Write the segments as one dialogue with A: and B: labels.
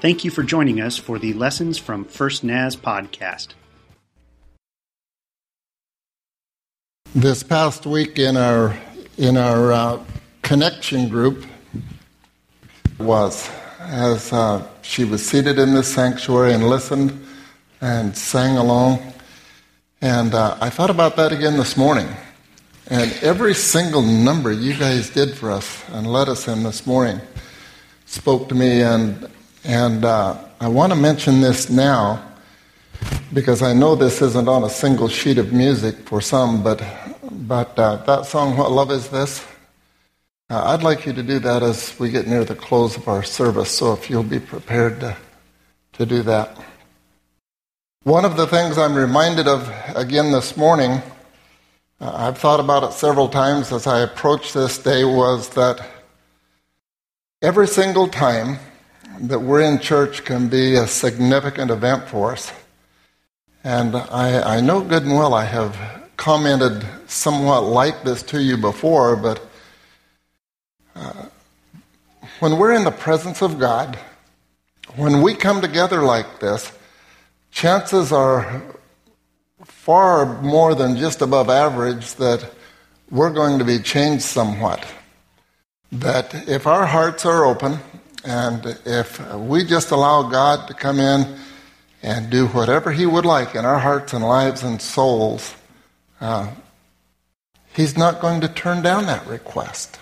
A: Thank you for joining us for the Lessons from First Naz podcast.
B: This past week in our in our uh, connection group was as uh, she was seated in this sanctuary and listened and sang along, and uh, I thought about that again this morning. And every single number you guys did for us and led us in this morning spoke to me, and and uh, I want to mention this now because I know this isn't on a single sheet of music for some, but but uh, that song, "What Love Is This," uh, I'd like you to do that as we get near the close of our service. So if you'll be prepared to to do that. One of the things I'm reminded of again this morning uh, I've thought about it several times as I approach this day was that every single time that we're in church can be a significant event for us. And I, I know good and well I have commented somewhat like this to you before, but uh, when we're in the presence of God, when we come together like this, chances are far more than just above average that we're going to be changed somewhat. That if our hearts are open and if we just allow God to come in and do whatever He would like in our hearts and lives and souls, uh, He's not going to turn down that request.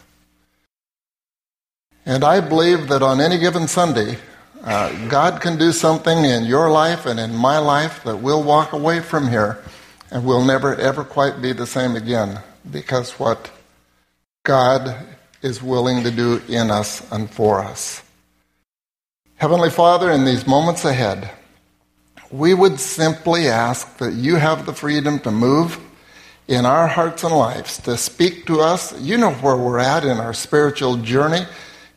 B: And I believe that on any given Sunday, uh, God can do something in your life and in my life that we'll walk away from here and we'll never, ever quite be the same again because what God is willing to do in us and for us. Heavenly Father, in these moments ahead, we would simply ask that you have the freedom to move in our hearts and lives, to speak to us. You know where we're at in our spiritual journey,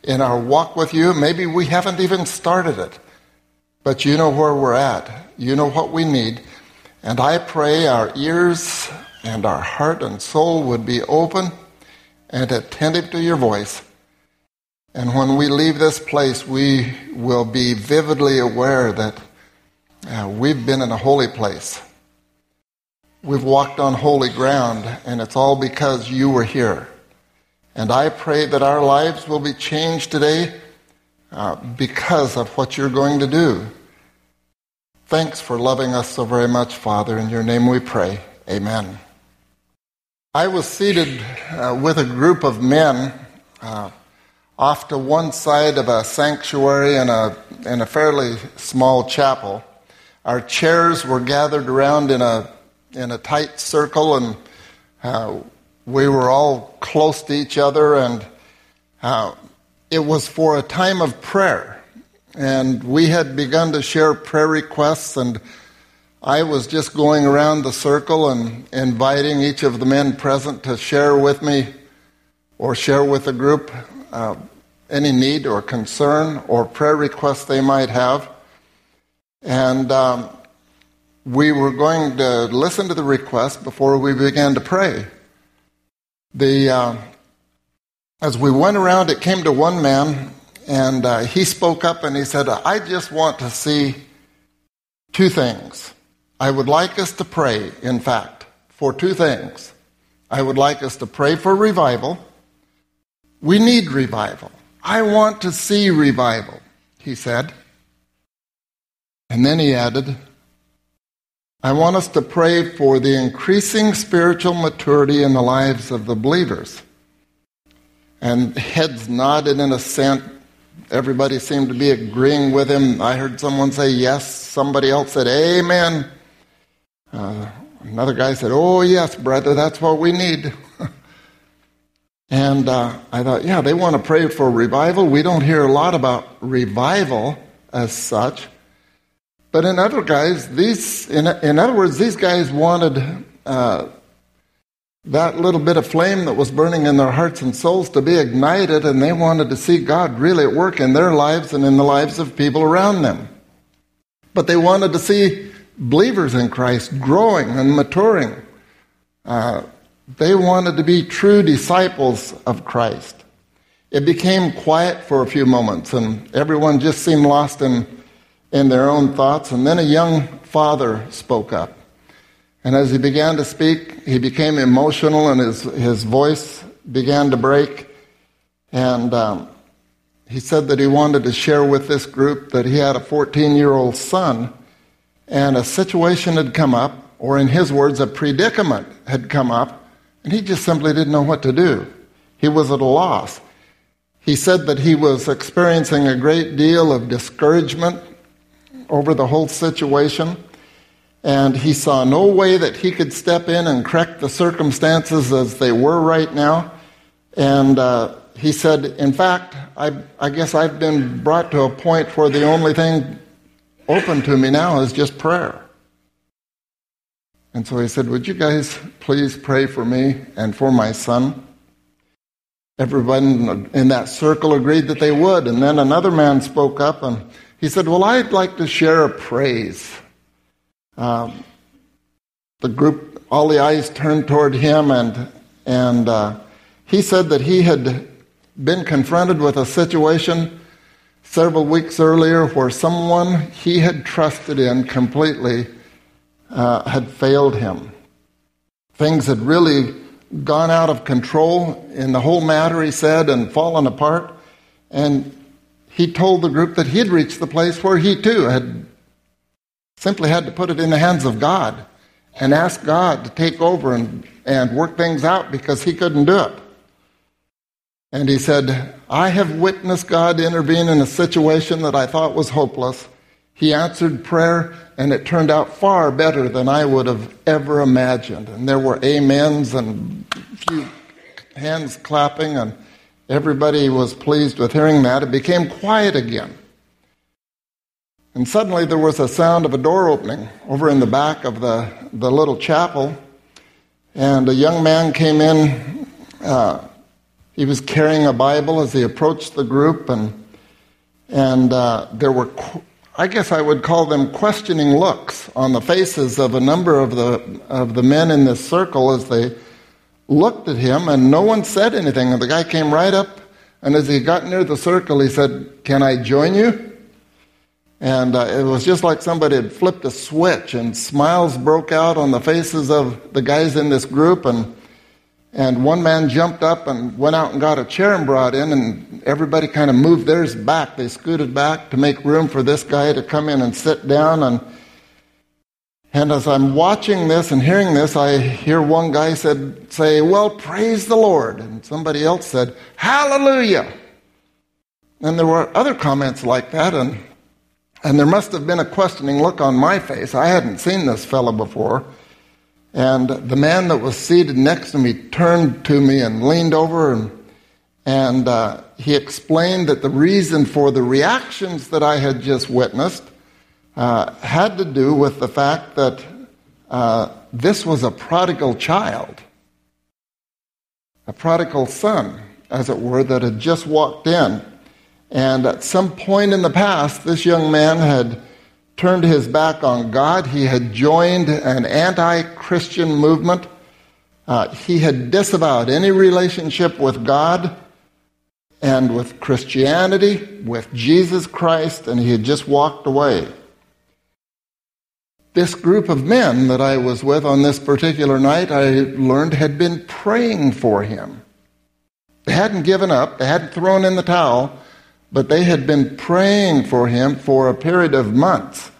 B: in our walk with you. Maybe we haven't even started it, but you know where we're at. You know what we need. And I pray our ears and our heart and soul would be open and attentive to your voice. And when we leave this place, we will be vividly aware that uh, we've been in a holy place. We've walked on holy ground, and it's all because you were here. And I pray that our lives will be changed today uh, because of what you're going to do. Thanks for loving us so very much, Father. In your name we pray. Amen. I was seated uh, with a group of men uh, off to one side of a sanctuary in a, in a fairly small chapel. Our chairs were gathered around in a, in a tight circle, and uh, we were all close to each other, and uh, it was for a time of prayer. And we had begun to share prayer requests, and I was just going around the circle and inviting each of the men present to share with me or share with the group uh, any need or concern or prayer request they might have. And um, we were going to listen to the request before we began to pray. The, uh, as we went around, it came to one man and uh, he spoke up and he said, I just want to see two things. I would like us to pray, in fact, for two things. I would like us to pray for revival. We need revival. I want to see revival, he said. And then he added, I want us to pray for the increasing spiritual maturity in the lives of the believers. And heads nodded in assent Everybody seemed to be agreeing with him. I heard someone say yes. Somebody else said amen. Uh, another guy said, Oh, yes, brother, that's what we need. And uh, I thought, yeah, they want to pray for revival. We don't hear a lot about revival as such. But in other guys, these, in, in other words, these guys wanted uh, that little bit of flame that was burning in their hearts and souls to be ignited, and they wanted to see God really at work in their lives and in the lives of people around them. But they wanted to see believers in Christ growing and maturing. Uh, they wanted to be true disciples of Christ. it became quiet for a few moments, and everyone just seemed lost in, in their own thoughts. And then a young father spoke up. And as he began to speak, he became emotional, and his, his voice began to break. And um, he said that he wanted to share with this group that he had a 14 year old son, and a situation had come up, or in his words, a predicament had come up, and he just simply didn't know what to do. He was at a loss. He said that he was experiencing a great deal of discouragement over the whole situation, and he saw no way that he could step in and correct the circumstances as they were right now. And uh, he said, In fact, I, I guess I've been brought to a point where the only thing open to me now is just prayer. And so he said, Would you guys please pray for me and for my son? Everyone in that circle agreed that they would. And then another man spoke up and he said, Well, I'd like to share a praise. Um, the group, all the eyes turned toward him, and, and uh, he said that he had been confronted with a situation several weeks earlier where someone he had trusted in completely uh, had failed him. Things had really gone out of control in the whole matter, he said, and fallen apart. And he told the group that he'd reached the place where he too had simply had to put it in the hands of God and ask God to take over and, and work things out because he couldn't do it. And he said, I have witnessed God intervene in a situation that I thought was hopeless. He answered prayer, and it turned out far better than I would have ever imagined. And there were amens and few hands clapping, and everybody was pleased with hearing that. It became quiet again. And suddenly there was a sound of a door opening over in the back of the, the little chapel, and a young man came in. Uh, he was carrying a Bible as he approached the group, and, and uh, there were I guess I would call them questioning looks on the faces of a number of the, of the men in this circle as they looked at him, and no one said anything. And the guy came right up, and as he got near the circle, he said, Can I join you? And uh, it was just like somebody had flipped a switch, and smiles broke out on the faces of the guys in this group. And and one man jumped up and went out and got a chair and brought in, and everybody kind of moved theirs back. They scooted back to make room for this guy to come in and sit down. And, and as I'm watching this and hearing this, I hear one guy said, say, Well, praise the Lord. And somebody else said, Hallelujah. And there were other comments like that, and, and there must have been a questioning look on my face. I hadn't seen this fellow before. And the man that was seated next to me turned to me and leaned over and, and uh, he explained that the reason for the reactions that I had just witnessed uh, had to do with the fact that uh, this was a prodigal child, a prodigal son, as it were, that had just walked in. And at some point in the past, this young man had turned his back on God. He had joined an anti Christian movement. Uh, he had disavowed any relationship with God and with Christianity, with Jesus Christ, and he had just walked away. This group of men that I was with on this particular night, I learned had been praying for him. They hadn't given up, they hadn't thrown in the towel, but they had been praying for him for a period of months.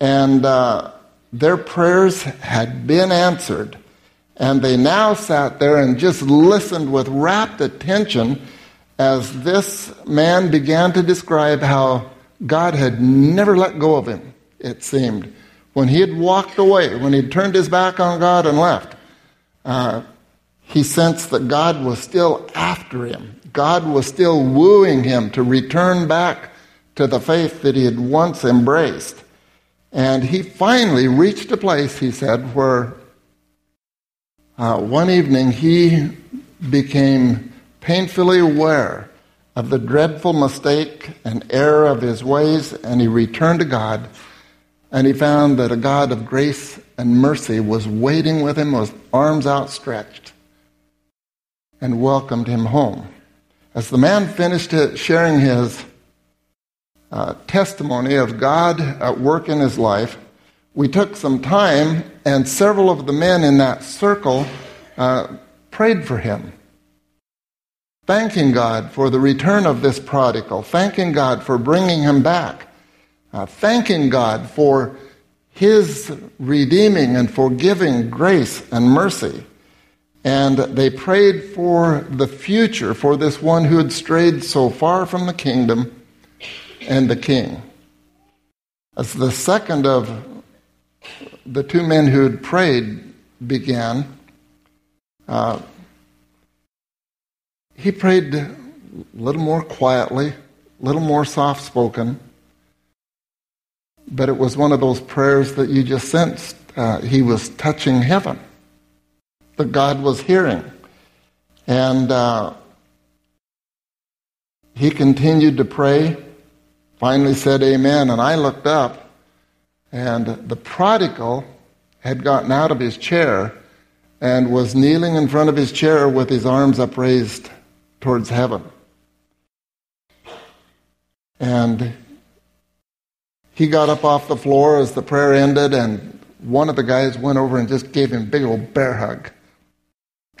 B: And uh, their prayers had been answered. And they now sat there and just listened with rapt attention as this man began to describe how God had never let go of him, it seemed. When he had walked away, when he turned his back on God and left, uh, he sensed that God was still after him. God was still wooing him to return back to the faith that he had once embraced. And he finally reached a place, he said, where uh, one evening he became painfully aware of the dreadful mistake and error of his ways, and he returned to God. And he found that a God of grace and mercy was waiting with him with arms outstretched and welcomed him home. As the man finished sharing his uh, testimony of God at work in his life, we took some time, and several of the men in that circle uh, prayed for him, thanking God for the return of this prodigal, thanking God for bringing him back, uh, thanking God for his redeeming and forgiving grace and mercy. And they prayed for the future, for this one who had strayed so far from the kingdom and the king. As the second of the two men who had prayed began, uh, he prayed a little more quietly, a little more soft spoken, but it was one of those prayers that you just sensed uh, he was touching heaven, that God was hearing. And uh, he continued to pray finally said amen, and I looked up, and the prodigal had gotten out of his chair and was kneeling in front of his chair with his arms upraised towards heaven. And he got up off the floor as the prayer ended, and one of the guys went over and just gave him a big old bear hug.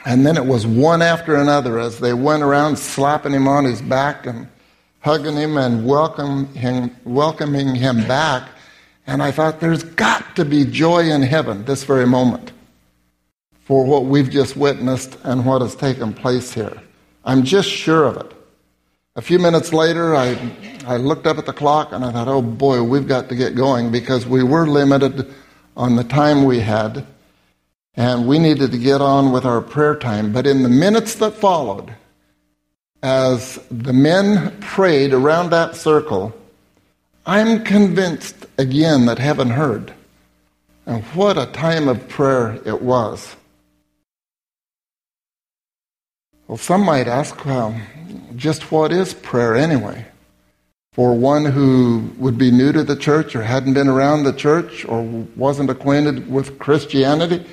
B: And then it was one after another as they went around slapping him on his back and hugging him and welcome him, welcoming him back. And I thought, there's got to be joy in heaven this very moment for what we've just witnessed and what has taken place here. I'm just sure of it. A few minutes later, I, I looked up at the clock and I thought, oh boy, we've got to get going because we were limited on the time we had and we needed to get on with our prayer time. But in the minutes that followed, as the men prayed around that circle, I'm convinced again that heaven heard. And what a time of prayer it was. Well, some might ask, well, just what is prayer anyway? For one who would be new to the church or hadn't been around the church or wasn't acquainted with Christianity,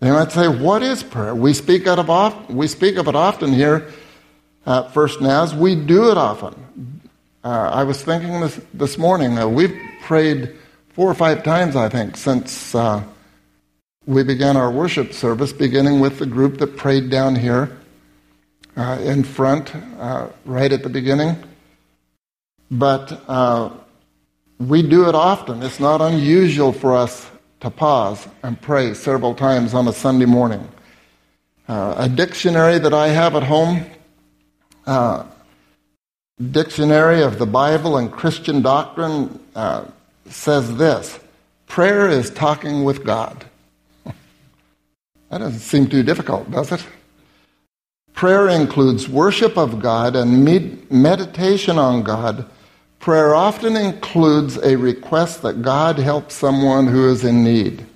B: they might say, What is prayer? We speak, of, we speak of it often here at First Naz. We do it often. Uh, I was thinking this, this morning, uh, we've prayed four or five times, I think, since uh, we began our worship service, beginning with the group that prayed down here uh, in front, uh, right at the beginning. But uh, we do it often. It's not unusual for us to pause and pray several times on a Sunday morning. a dictionary that I have at home uh, Dictionary of the Bible and Christian Doctrine uh, says this prayer is talking with God. that doesn't seem too difficult, does it? Prayer includes worship of God and med- meditation on God. Prayer often includes a request that God help someone who is in need.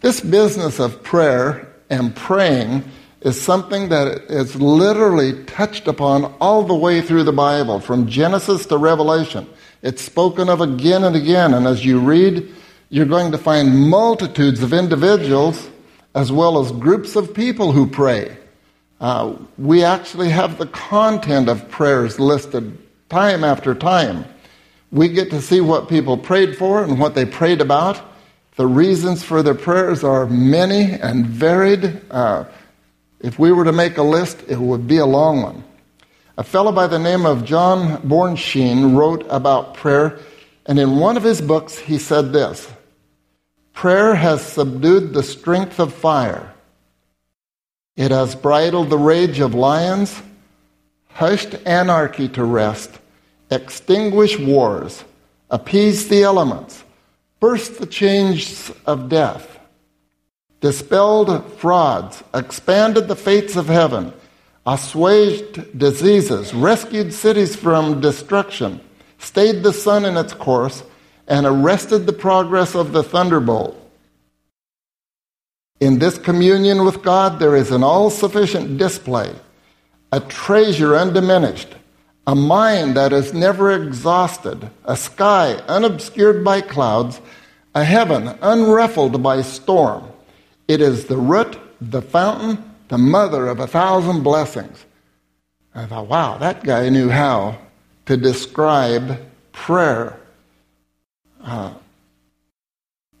B: This business of prayer and praying is something that is literally touched upon all the way through the Bible, from Genesis to Revelation. It's spoken of again and again, and as you read, you're going to find multitudes of individuals as well as groups of people who pray. Uh, we actually have the content of prayers listed time after time. We get to see what people prayed for and what they prayed about. The reasons for their prayers are many and varied. Uh, if we were to make a list, it would be a long one. A fellow by the name of John Bornschein wrote about prayer, and in one of his books, he said this Prayer has subdued the strength of fire, it has bridled the rage of lions, hushed anarchy to rest, extinguished wars, appeased the elements, burst the chains of death. Dispelled frauds, expanded the fates of heaven, assuaged diseases, rescued cities from destruction, stayed the sun in its course, and arrested the progress of the thunderbolt. In this communion with God, there is an all sufficient display, a treasure undiminished, a mind that is never exhausted, a sky unobscured by clouds, a heaven unruffled by storm it is the root, the fountain, the mother of a thousand blessings. I thought, wow, that guy knew how to describe prayer. Uh,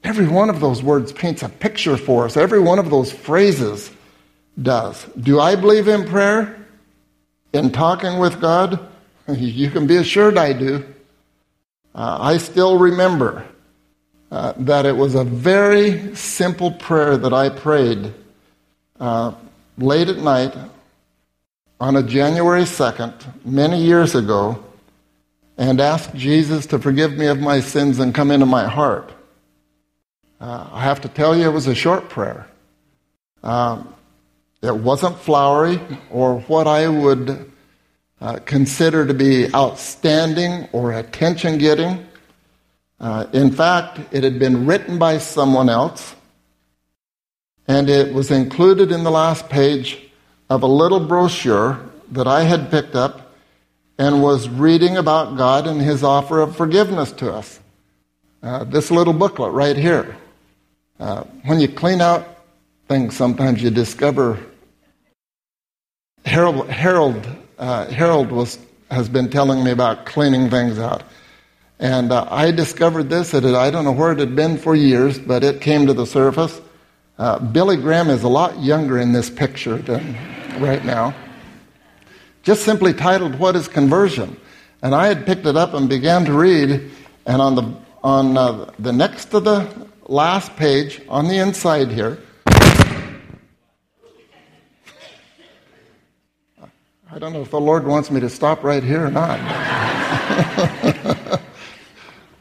B: every one of those words paints a picture for us. Every one of those phrases does. Do I believe in prayer? In talking with God? You can be assured I do. Uh, I still remember uh, that it was a very simple prayer that I prayed uh, late at night on a January 2nd, many years ago, and asked Jesus to forgive me of my sins and come into my heart. Uh, I have to tell you, it was a short prayer. Um, it wasn't flowery or what I would uh, consider to be outstanding or attention getting. Uh, in fact, it had been written by someone else, and it was included in the last page of a little brochure that I had picked up and was reading about God and His offer of forgiveness to us. Uh, this little booklet right here. Uh, when you clean out things, sometimes you discover Harold, Harold, uh, Harold was, has been telling me about cleaning things out. And uh, I discovered this. It had, I don't know where it had been for years, but it came to the surface. Uh, Billy Graham is a lot younger in this picture than right now. Just simply titled, What is Conversion? And I had picked it up and began to read, and on the, on, uh, the next to the last page, on the inside here, I don't know if the Lord wants me to stop right here or not.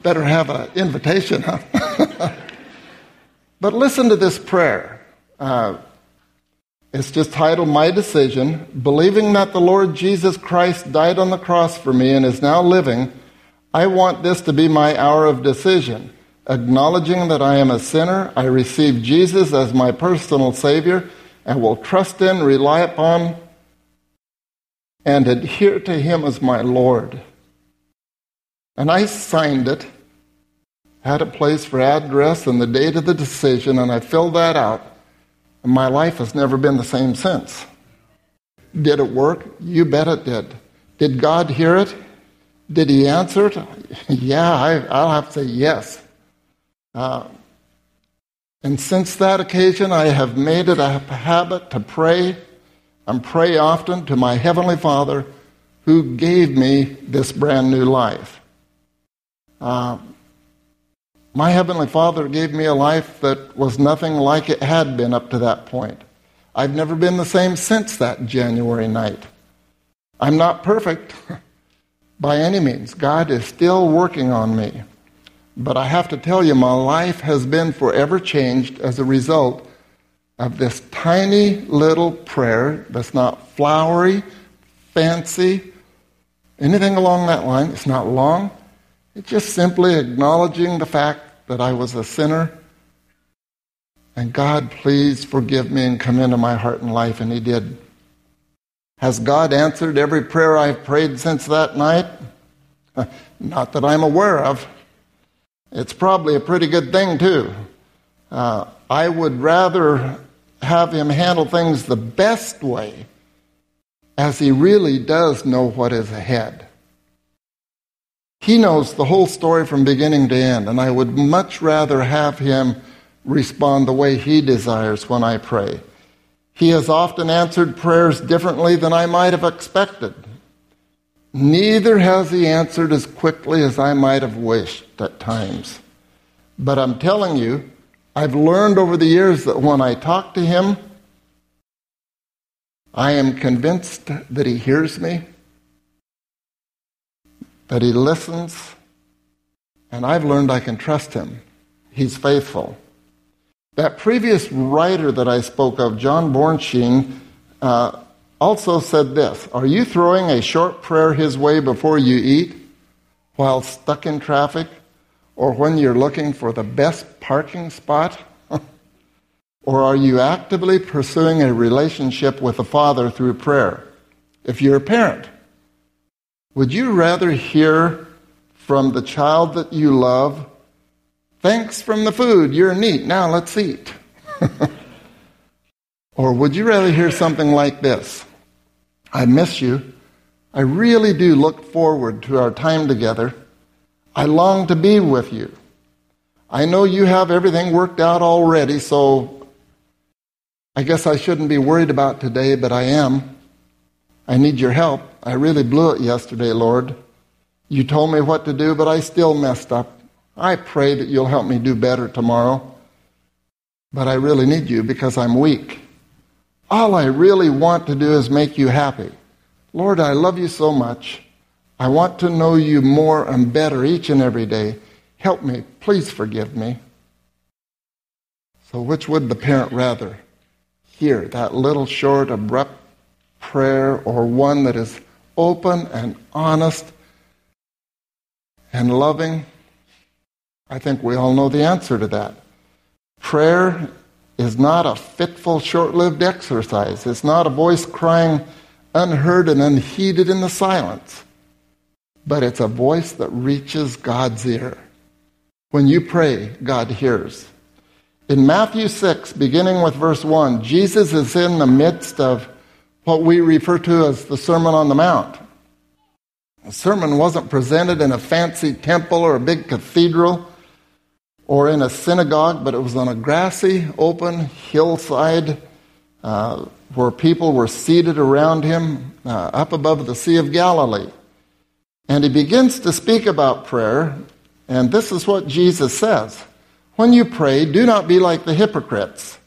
B: Better have an invitation, huh? but listen to this prayer. Uh, it's just titled My Decision. Believing that the Lord Jesus Christ died on the cross for me and is now living, I want this to be my hour of decision. Acknowledging that I am a sinner, I receive Jesus as my personal Savior and will trust in, rely upon, and adhere to him as my Lord. And I signed it, had a place for address and the date of the decision, and I filled that out. And my life has never been the same since. Did it work? You bet it did. Did God hear it? Did He answer it? yeah, I, will have to say yes. Uh, and since that occasion, I have made it a habit to pray and pray often to my Heavenly Father who gave me this brand new life. Uh, my Heavenly Father gave me a life that was nothing like it had been up to that point. I've never been the same since that January night. I'm not perfect by any means. God is still working on me. But I have to tell you, my life has been forever changed as a result of this tiny little prayer that's not flowery, fancy, anything along that line. It's not long. It's just simply acknowledging the fact that I was a sinner. And God, please forgive me and come into my heart and life. And He did. Has God answered every prayer I've prayed since that night? Not that I'm aware of. It's probably a pretty good thing, too. Uh, I would rather have him handle things the best way as he really does know what is ahead. He knows the whole story from beginning to end, and I would much rather have him respond the way he desires when I pray. He has often answered prayers differently than I might have expected. Neither has he answered as quickly as I might have wished at times. But I'm telling you, I've learned over the years that when I talk to him, I am convinced that he hears me, that he listens, and I've learned I can trust him. He's faithful. That previous writer that I spoke of, John Bornschein, uh, also said this Are you throwing a short prayer his way before you eat while stuck in traffic? Or when you're looking for the best parking spot? or are you actively pursuing a relationship with the Father through prayer? If you're a parent, would you rather hear from the child that you love, Thanks from the food, you're neat, now let's eat? or would you rather hear something like this? I miss you, I really do look forward to our time together. I long to be with you. I know you have everything worked out already, so I guess I shouldn't be worried about today, but I am. I need your help. I really blew it yesterday, Lord. You told me what to do, but I still messed up. I pray that you'll help me do better tomorrow. But I really need you because I'm weak. All I really want to do is make you happy. Lord, I love you so much. I want to know you more and better each and every day. Help me. Please forgive me. So, which would the parent rather hear? That little short, abrupt prayer or one that is open and honest and loving? I think we all know the answer to that. Prayer is not a fitful, short lived exercise. It's not a voice crying unheard and unheeded in the silence, but it's a voice that reaches God's ear. When you pray, God hears. In Matthew 6, beginning with verse 1, Jesus is in the midst of what we refer to as the Sermon on the Mount. The sermon wasn't presented in a fancy temple or a big cathedral or in a synagogue, but it was on a grassy, open hillside uh, where people were seated around him uh, up above the Sea of Galilee. And he begins to speak about prayer, and this is what Jesus says When you pray, do not be like the hypocrites,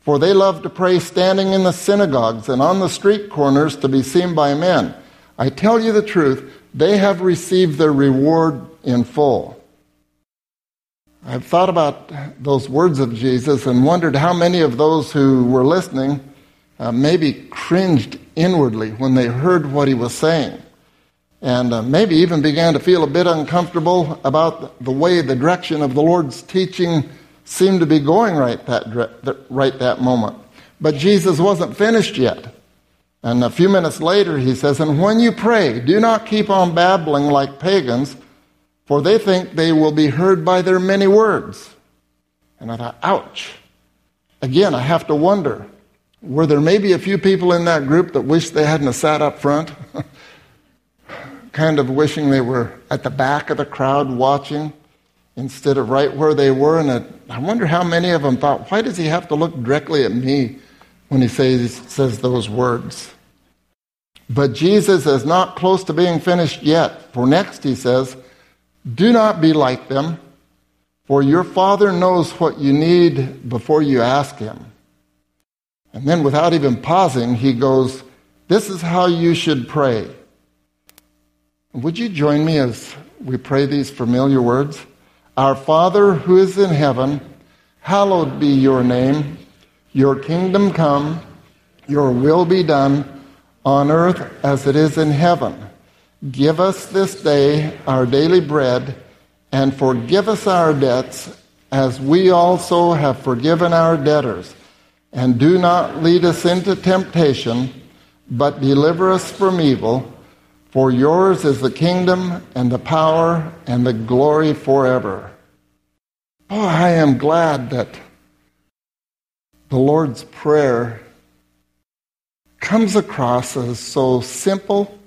B: for they love to pray standing in the synagogues and on the street corners to be seen by men. I tell you the truth, they have received their reward in full. I've thought about those words of Jesus and wondered how many of those who were listening uh, maybe cringed inwardly when they heard what he was saying. And uh, maybe even began to feel a bit uncomfortable about the way the direction of the Lord's teaching seemed to be going right that, right that moment. But Jesus wasn't finished yet. And a few minutes later, he says, And when you pray, do not keep on babbling like pagans for they think they will be heard by their many words. And I thought, ouch. Again, I have to wonder were there maybe a few people in that group that wished they hadn't sat up front? kind of wishing they were at the back of the crowd watching instead of right where they were. And I wonder how many of them thought, why does he have to look directly at me when he says, says those words? But Jesus is not close to being finished yet. For next, he says, do not be like them, for your Father knows what you need before you ask Him. And then, without even pausing, He goes, This is how you should pray. Would you join me as we pray these familiar words? Our Father who is in heaven, hallowed be your name. Your kingdom come, your will be done on earth as it is in heaven. Give us this day our daily bread, and forgive us our debts, as we also have forgiven our debtors. And do not lead us into temptation, but deliver us from evil. For yours is the kingdom, and the power, and the glory forever. Oh, I am glad that the Lord's Prayer comes across as so simple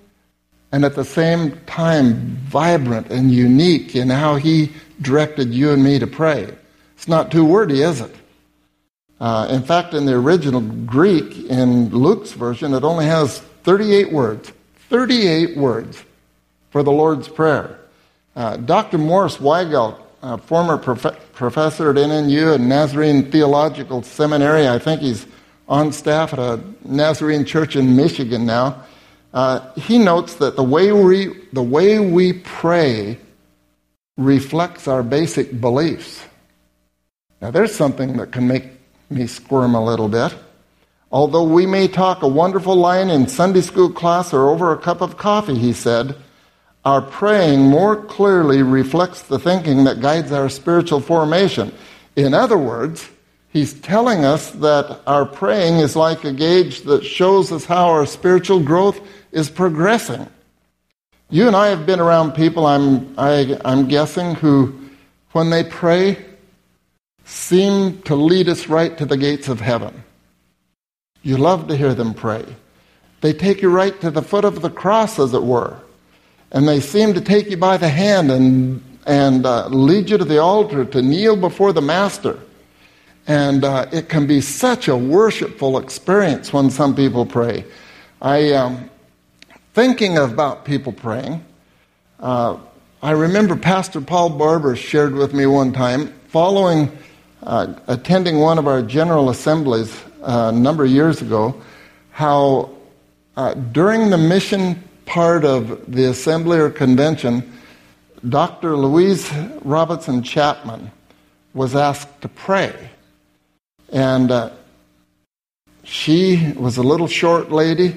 B: and at the same time vibrant and unique in how he directed you and me to pray. It's not too wordy, is it? Uh, in fact, in the original Greek, in Luke's version, it only has 38 words. 38 words for the Lord's Prayer. Uh, Dr. Morris Weigelt, a former prof- professor at NNU and Nazarene Theological Seminary, I think he's on staff at a Nazarene church in Michigan now. Uh, he notes that the way, we, the way we pray reflects our basic beliefs. Now, there's something that can make me squirm a little bit. Although we may talk a wonderful line in Sunday school class or over a cup of coffee, he said, our praying more clearly reflects the thinking that guides our spiritual formation. In other words, he's telling us that our praying is like a gauge that shows us how our spiritual growth is progressing. You and I have been around people, I'm, I, I'm guessing, who, when they pray, seem to lead us right to the gates of heaven. You love to hear them pray. They take you right to the foot of the cross, as it were. And they seem to take you by the hand and, and uh, lead you to the altar to kneel before the Master. And uh, it can be such a worshipful experience when some people pray. I, um, thinking about people praying, uh, I remember Pastor Paul Barber shared with me one time, following uh, attending one of our general assemblies a number of years ago, how uh, during the mission part of the assembly or convention, Dr. Louise Robinson Chapman was asked to pray. And uh, she was a little short lady.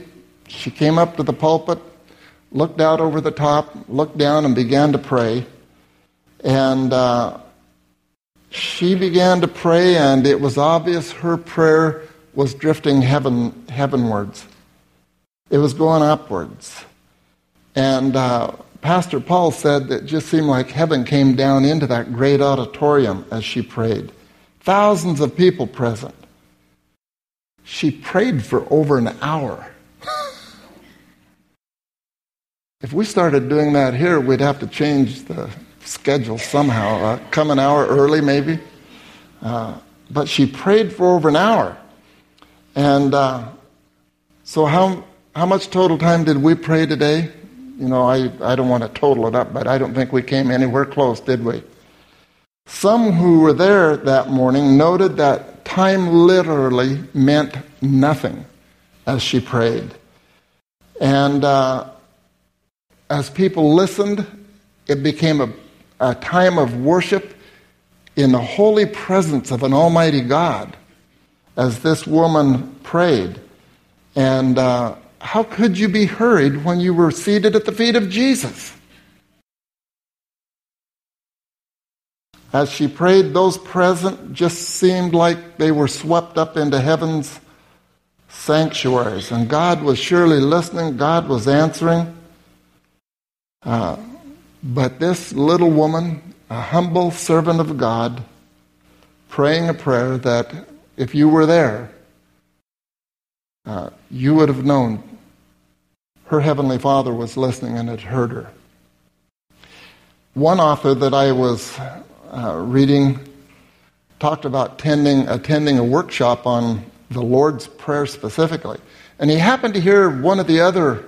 B: She came up to the pulpit, looked out over the top, looked down, and began to pray. And uh, she began to pray, and it was obvious her prayer was drifting heaven, heavenwards. It was going upwards. And uh, Pastor Paul said it just seemed like heaven came down into that great auditorium as she prayed. Thousands of people present. She prayed for over an hour. if we started doing that here, we'd have to change the schedule somehow. Uh, come an hour early, maybe. Uh, but she prayed for over an hour. And uh, so, how, how much total time did we pray today? You know, I, I don't want to total it up, but I don't think we came anywhere close, did we? Some who were there that morning noted that time literally meant nothing as she prayed. And uh, as people listened, it became a a time of worship in the holy presence of an Almighty God as this woman prayed. And uh, how could you be hurried when you were seated at the feet of Jesus? As she prayed, those present just seemed like they were swept up into heaven's sanctuaries. And God was surely listening, God was answering. Uh, but this little woman, a humble servant of God, praying a prayer that if you were there, uh, you would have known her Heavenly Father was listening and had heard her. One author that I was uh, reading talked about tending, attending a workshop on the Lord's Prayer specifically. And he happened to hear one of the other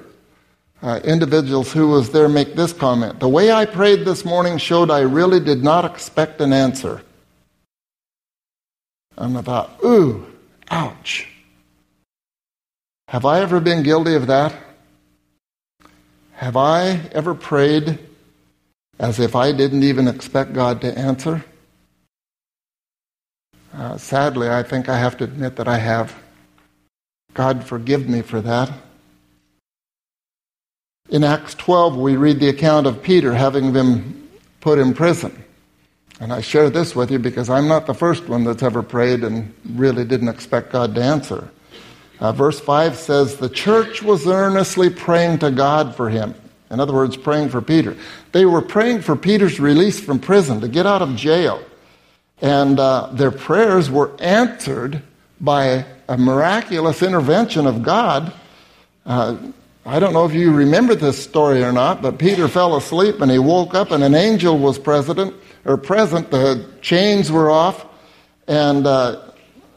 B: uh, individuals who was there make this comment. The way I prayed this morning showed I really did not expect an answer. And I thought, ooh, ouch. Have I ever been guilty of that? Have I ever prayed as if I didn't even expect God to answer? Uh, sadly, I think I have to admit that I have. God forgive me for that. In Acts 12, we read the account of Peter having been put in prison. And I share this with you because I'm not the first one that's ever prayed and really didn't expect God to answer. Uh, verse 5 says, The church was earnestly praying to God for him. In other words, praying for Peter. They were praying for Peter's release from prison, to get out of jail. And uh, their prayers were answered by a miraculous intervention of God. Uh, I don't know if you remember this story or not, but Peter fell asleep and he woke up and an angel was present, or present. The chains were off, and uh,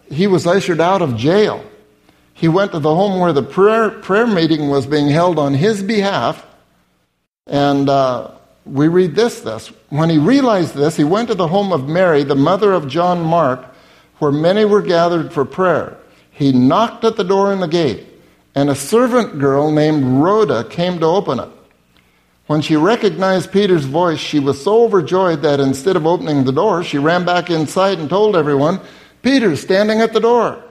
B: he was ushered out of jail. He went to the home where the prayer, prayer meeting was being held on his behalf, and uh, we read this, this. When he realized this, he went to the home of Mary, the mother of John Mark, where many were gathered for prayer. He knocked at the door in the gate and a servant girl named Rhoda came to open it. When she recognized Peter's voice, she was so overjoyed that instead of opening the door, she ran back inside and told everyone, Peter's standing at the door.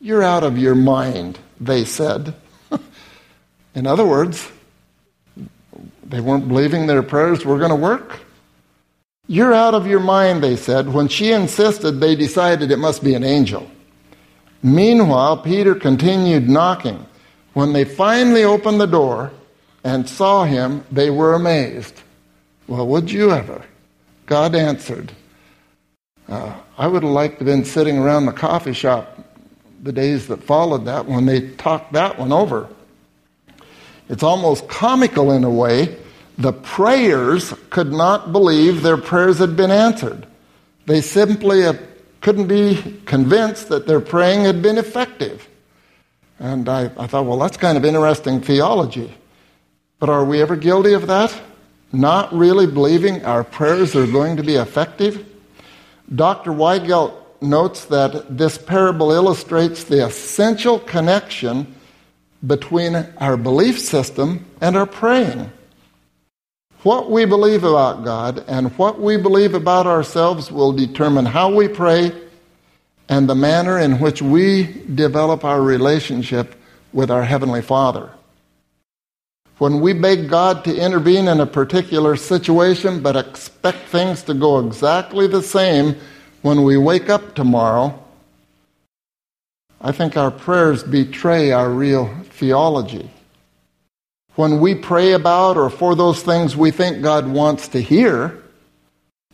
B: You're out of your mind, they said. In other words, they weren't believing their prayers were going to work. You're out of your mind, they said. When she insisted, they decided it must be an angel. Meanwhile, Peter continued knocking. When they finally opened the door and saw him, they were amazed. Well, would you ever? God answered. Uh, I would have liked to have been sitting around the coffee shop the days that followed that when they talked that one over. It's almost comical in a way. The prayers could not believe their prayers had been answered. They simply couldn't be convinced that their praying had been effective. And I, I thought, well, that's kind of interesting theology. But are we ever guilty of that? Not really believing our prayers are going to be effective? Dr. Weigelt notes that this parable illustrates the essential connection between our belief system and our praying. What we believe about God and what we believe about ourselves will determine how we pray and the manner in which we develop our relationship with our Heavenly Father. When we beg God to intervene in a particular situation but expect things to go exactly the same when we wake up tomorrow, I think our prayers betray our real theology. When we pray about or for those things we think God wants to hear,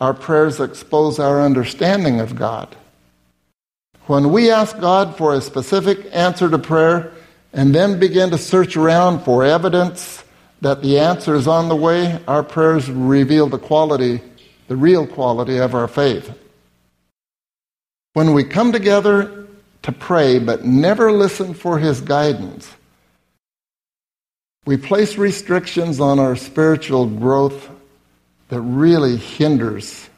B: our prayers expose our understanding of God. When we ask God for a specific answer to prayer and then begin to search around for evidence that the answer is on the way, our prayers reveal the quality, the real quality of our faith. When we come together to pray but never listen for His guidance, we place restrictions on our spiritual growth that really hinders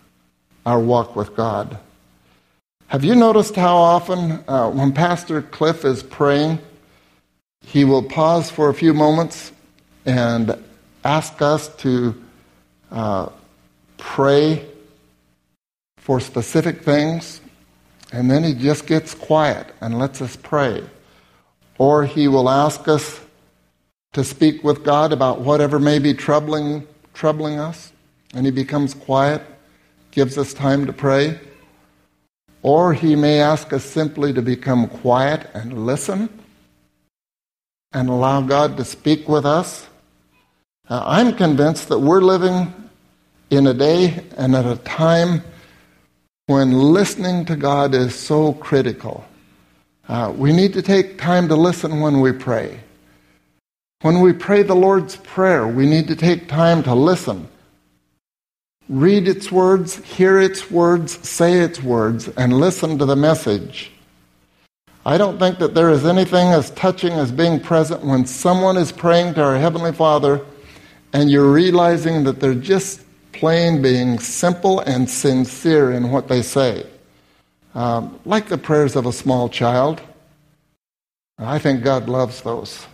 B: our walk with God. Have you noticed how often, uh, when Pastor Cliff is praying, he will pause for a few moments and ask us to uh, pray for specific things, and then he just gets quiet and lets us pray. Or he will ask us to speak with God about whatever may be troubling, troubling us, and he becomes quiet, gives us time to pray. Or he may ask us simply to become quiet and listen and allow God to speak with us. Uh, I'm convinced that we're living in a day and at a time when listening to God is so critical. Uh, we need to take time to listen when we pray. When we pray the Lord's Prayer, we need to take time to listen read its words, hear its words, say its words, and listen to the message. I don't think that there is anything as touching as being present when someone is praying to our Heavenly Father and you're realizing that they're just plain being simple and sincere in what they say. Um, like the prayers of a small child. I think God loves those.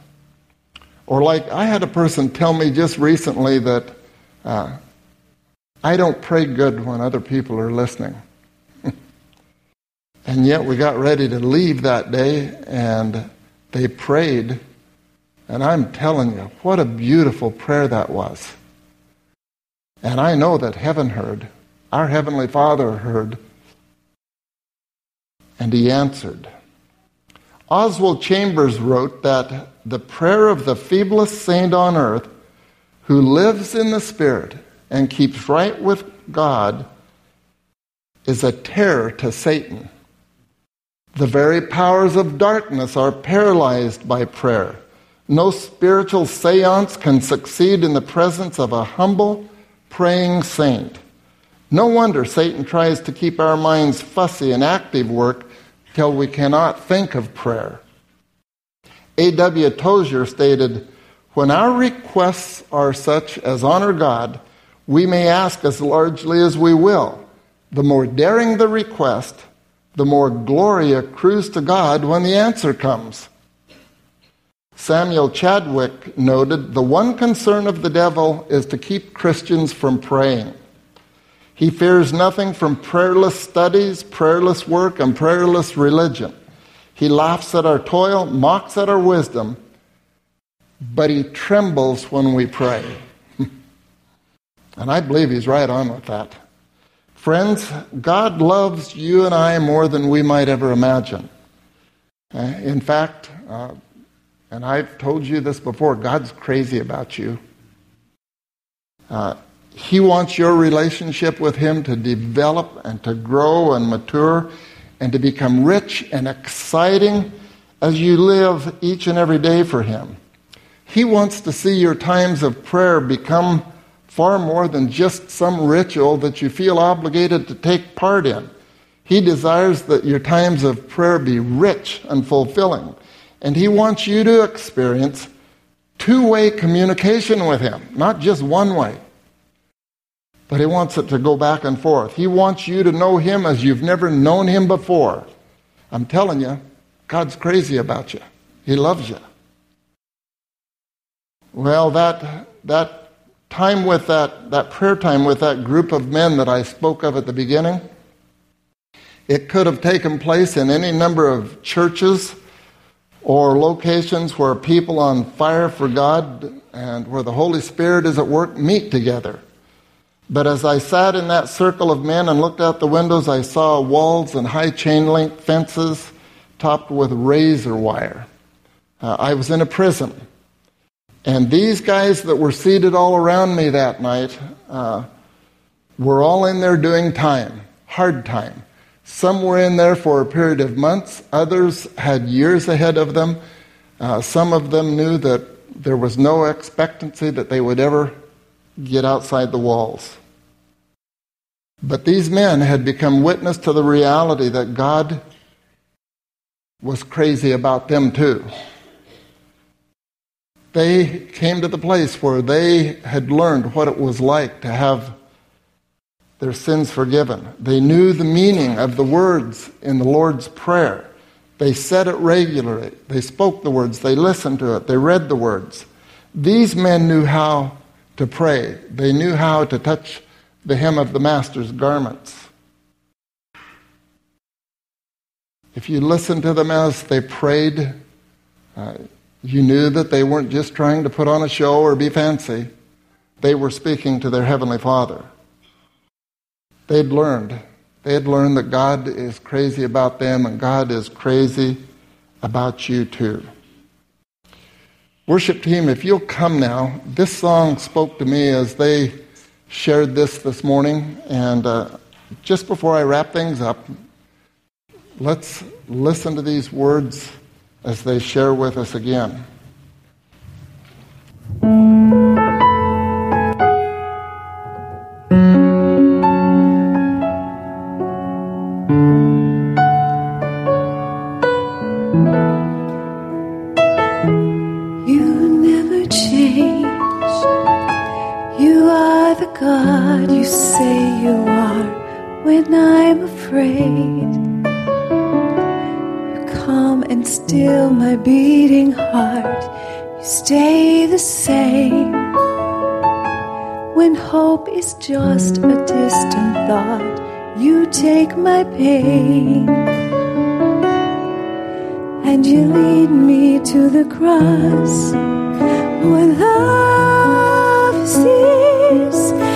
B: Or like I had a person tell me just recently that uh, I don't pray good when other people are listening. And yet we got ready to leave that day and they prayed. And I'm telling you, what a beautiful prayer that was. And I know that heaven heard. Our Heavenly Father heard. And He answered. Oswald Chambers wrote that the prayer of the feeblest saint on earth who lives in the Spirit and keeps right with God is a terror to Satan. The very powers of darkness are paralyzed by prayer. No spiritual seance can succeed in the presence of a humble, praying saint. No wonder Satan tries to keep our minds fussy and active work till we cannot think of prayer. A.W. Tozer stated, When our requests are such as honor God, we may ask as largely as we will. The more daring the request, the more glory accrues to God when the answer comes. Samuel Chadwick noted the one concern of the devil is to keep Christians from praying. He fears nothing from prayerless studies, prayerless work, and prayerless religion. He laughs at our toil, mocks at our wisdom, but he trembles when we pray. And I believe he's right on with that. Friends, God loves you and I more than we might ever imagine. Uh, in fact, uh, and I've told you this before, God's crazy about you. Uh, he wants your relationship with Him to develop and to grow and mature and to become rich and exciting as you live each and every day for Him. He wants to see your times of prayer become far more than just some ritual that you feel obligated to take part in. He desires that your times of prayer be rich and fulfilling. And He wants you to experience two way communication with Him, not just one way. But He wants it to go back and forth. He wants you to know Him as you've never known Him before. I'm telling you, God's crazy about you. He loves you. Well, that, that time with that, that prayer time with that group of men that I spoke of at the beginning, it could have taken place in any number of churches or locations where people on fire for God and where the Holy Spirit is at work meet together. But as I sat in that circle of men and looked out the windows, I saw walls and high chain link fences topped with razor wire. Uh, I was in a prison. And these guys that were seated all around me that night uh, were all in there doing time, hard time. Some were in there for a period of months, others had years ahead of them. Uh, some of them knew that there was no expectancy that they would ever get outside the walls. But these men had become witness to the reality that God was crazy about them too. They came to the place where they had learned what it was like to have their sins forgiven. They knew the meaning of the words in the Lord's Prayer. They said it regularly. They spoke the words. They listened to it. They read the words. These men knew how to pray. They knew how to touch the hem of the Master's garments. If you listened to them as they prayed, uh, you knew that they weren't just trying to put on a show or be fancy. They were speaking to their Heavenly Father. They'd learned. They had learned that God is crazy about them and God is crazy about you too. Worship team, if you'll come now, this song spoke to me as they shared this this morning. And uh, just before I wrap things up, let's listen to these words as they share with us again.
C: Just a distant thought. You take my pain and you lead me to the cross when love sees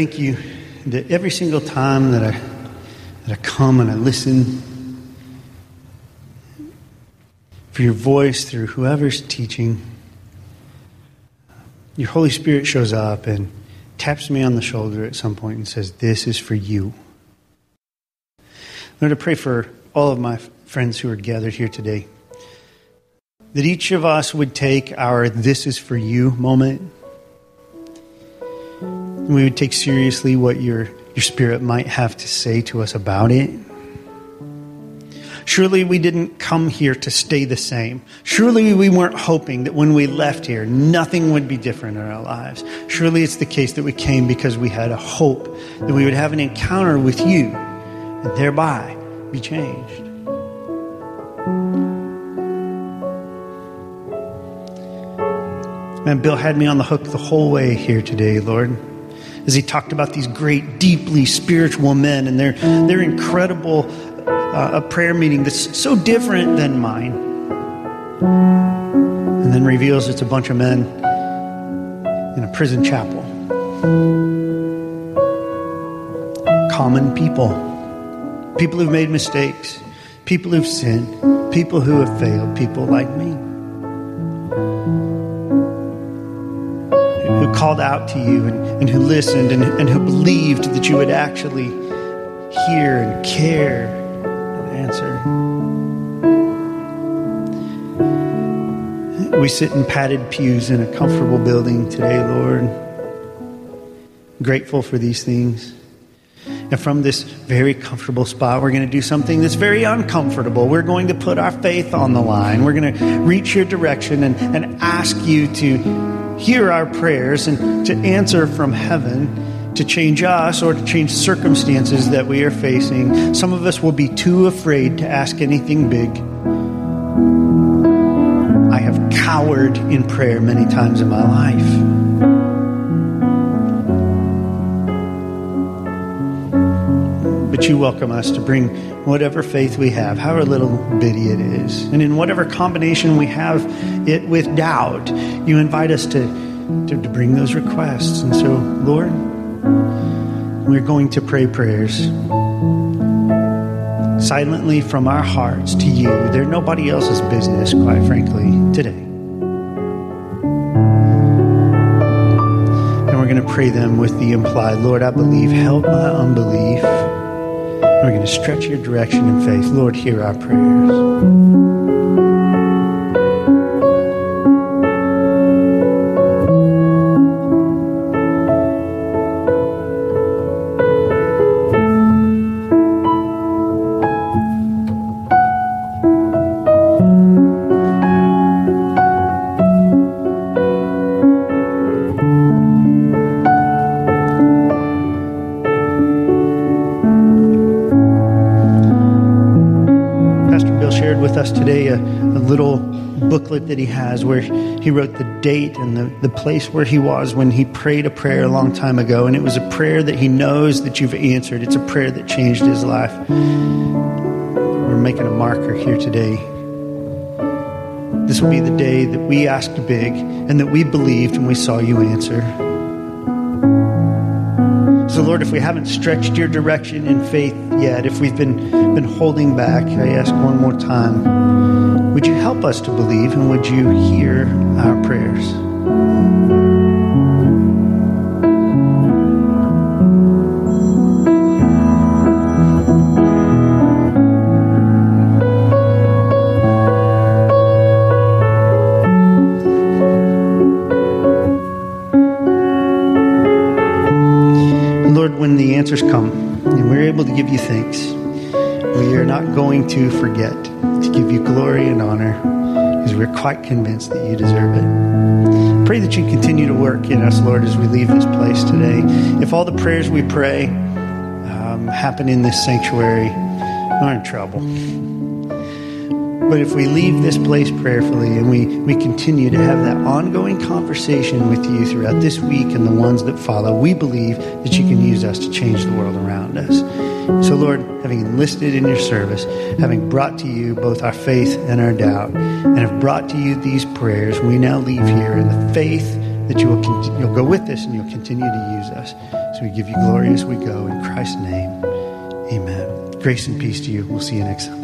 A: thank you that every single time that I, that I come and I listen for your voice through whoever's teaching, your Holy Spirit shows up and taps me on the shoulder at some point and says, This is for you. Lord, I pray for all of my friends who are gathered here today that each of us would take our this is for you moment and we would take seriously what your, your spirit might have to say to us about it. Surely we didn't come here to stay the same. Surely we weren't hoping that when we left here, nothing would be different in our lives. Surely it's the case that we came because we had a hope that we would have an encounter with you and thereby be changed. Man, Bill had me on the hook the whole way here today, Lord, as he talked about these great, deeply spiritual men and their, their incredible uh, a prayer meeting that's so different than mine. And then reveals it's a bunch of men in a prison chapel. Common people. People who've made mistakes. People who've sinned. People who have failed. People like me. Called out to you and, and who listened and, and who believed that you would actually hear and care and answer. We sit in padded pews in a comfortable building today, Lord. Grateful for these things. And from this very comfortable spot, we're going to do something that's very uncomfortable. We're going to put our faith on the line. We're going to reach your direction and, and ask you to hear our prayers and to answer from heaven to change us or to change circumstances that we are facing. Some of us will be too afraid to ask anything big. I have cowered in prayer many times in my life. You welcome us to bring whatever faith we have, however little bitty it is. And in whatever combination we have it with doubt, you invite us to, to, to bring those requests. And so, Lord, we're going to pray prayers silently from our hearts to you. They're nobody else's business, quite frankly, today. And we're going to pray them with the implied Lord, I believe, help my unbelief. We're going to stretch your direction in faith. Lord, hear our prayers. A, a little booklet that he has where he wrote the date and the, the place where he was when he prayed a prayer a long time ago. And it was a prayer that he knows that you've answered. It's a prayer that changed his life. We're making a marker here today. This will be the day that we asked big and that we believed and we saw you answer. So, Lord, if we haven't stretched your direction in faith yet, if we've been, been holding back, I ask one more time would you help us to believe and would you hear our prayers? Thanks, we are not going to forget to give you glory and honor because we're quite convinced that you deserve it. Pray that you continue to work in us, Lord, as we leave this place today. If all the prayers we pray um, happen in this sanctuary, we're in trouble. But if we leave this place prayerfully and we, we continue to have that ongoing conversation with you throughout this week and the ones that follow, we believe that you can use us to change the world around us. So, Lord, having enlisted in your service, having brought to you both our faith and our doubt, and have brought to you these prayers, we now leave here in the faith that you will con- you'll go with us and you'll continue to use us. So we give you glory as we go. In Christ's name, amen. Grace and peace to you. We'll see you next Sunday.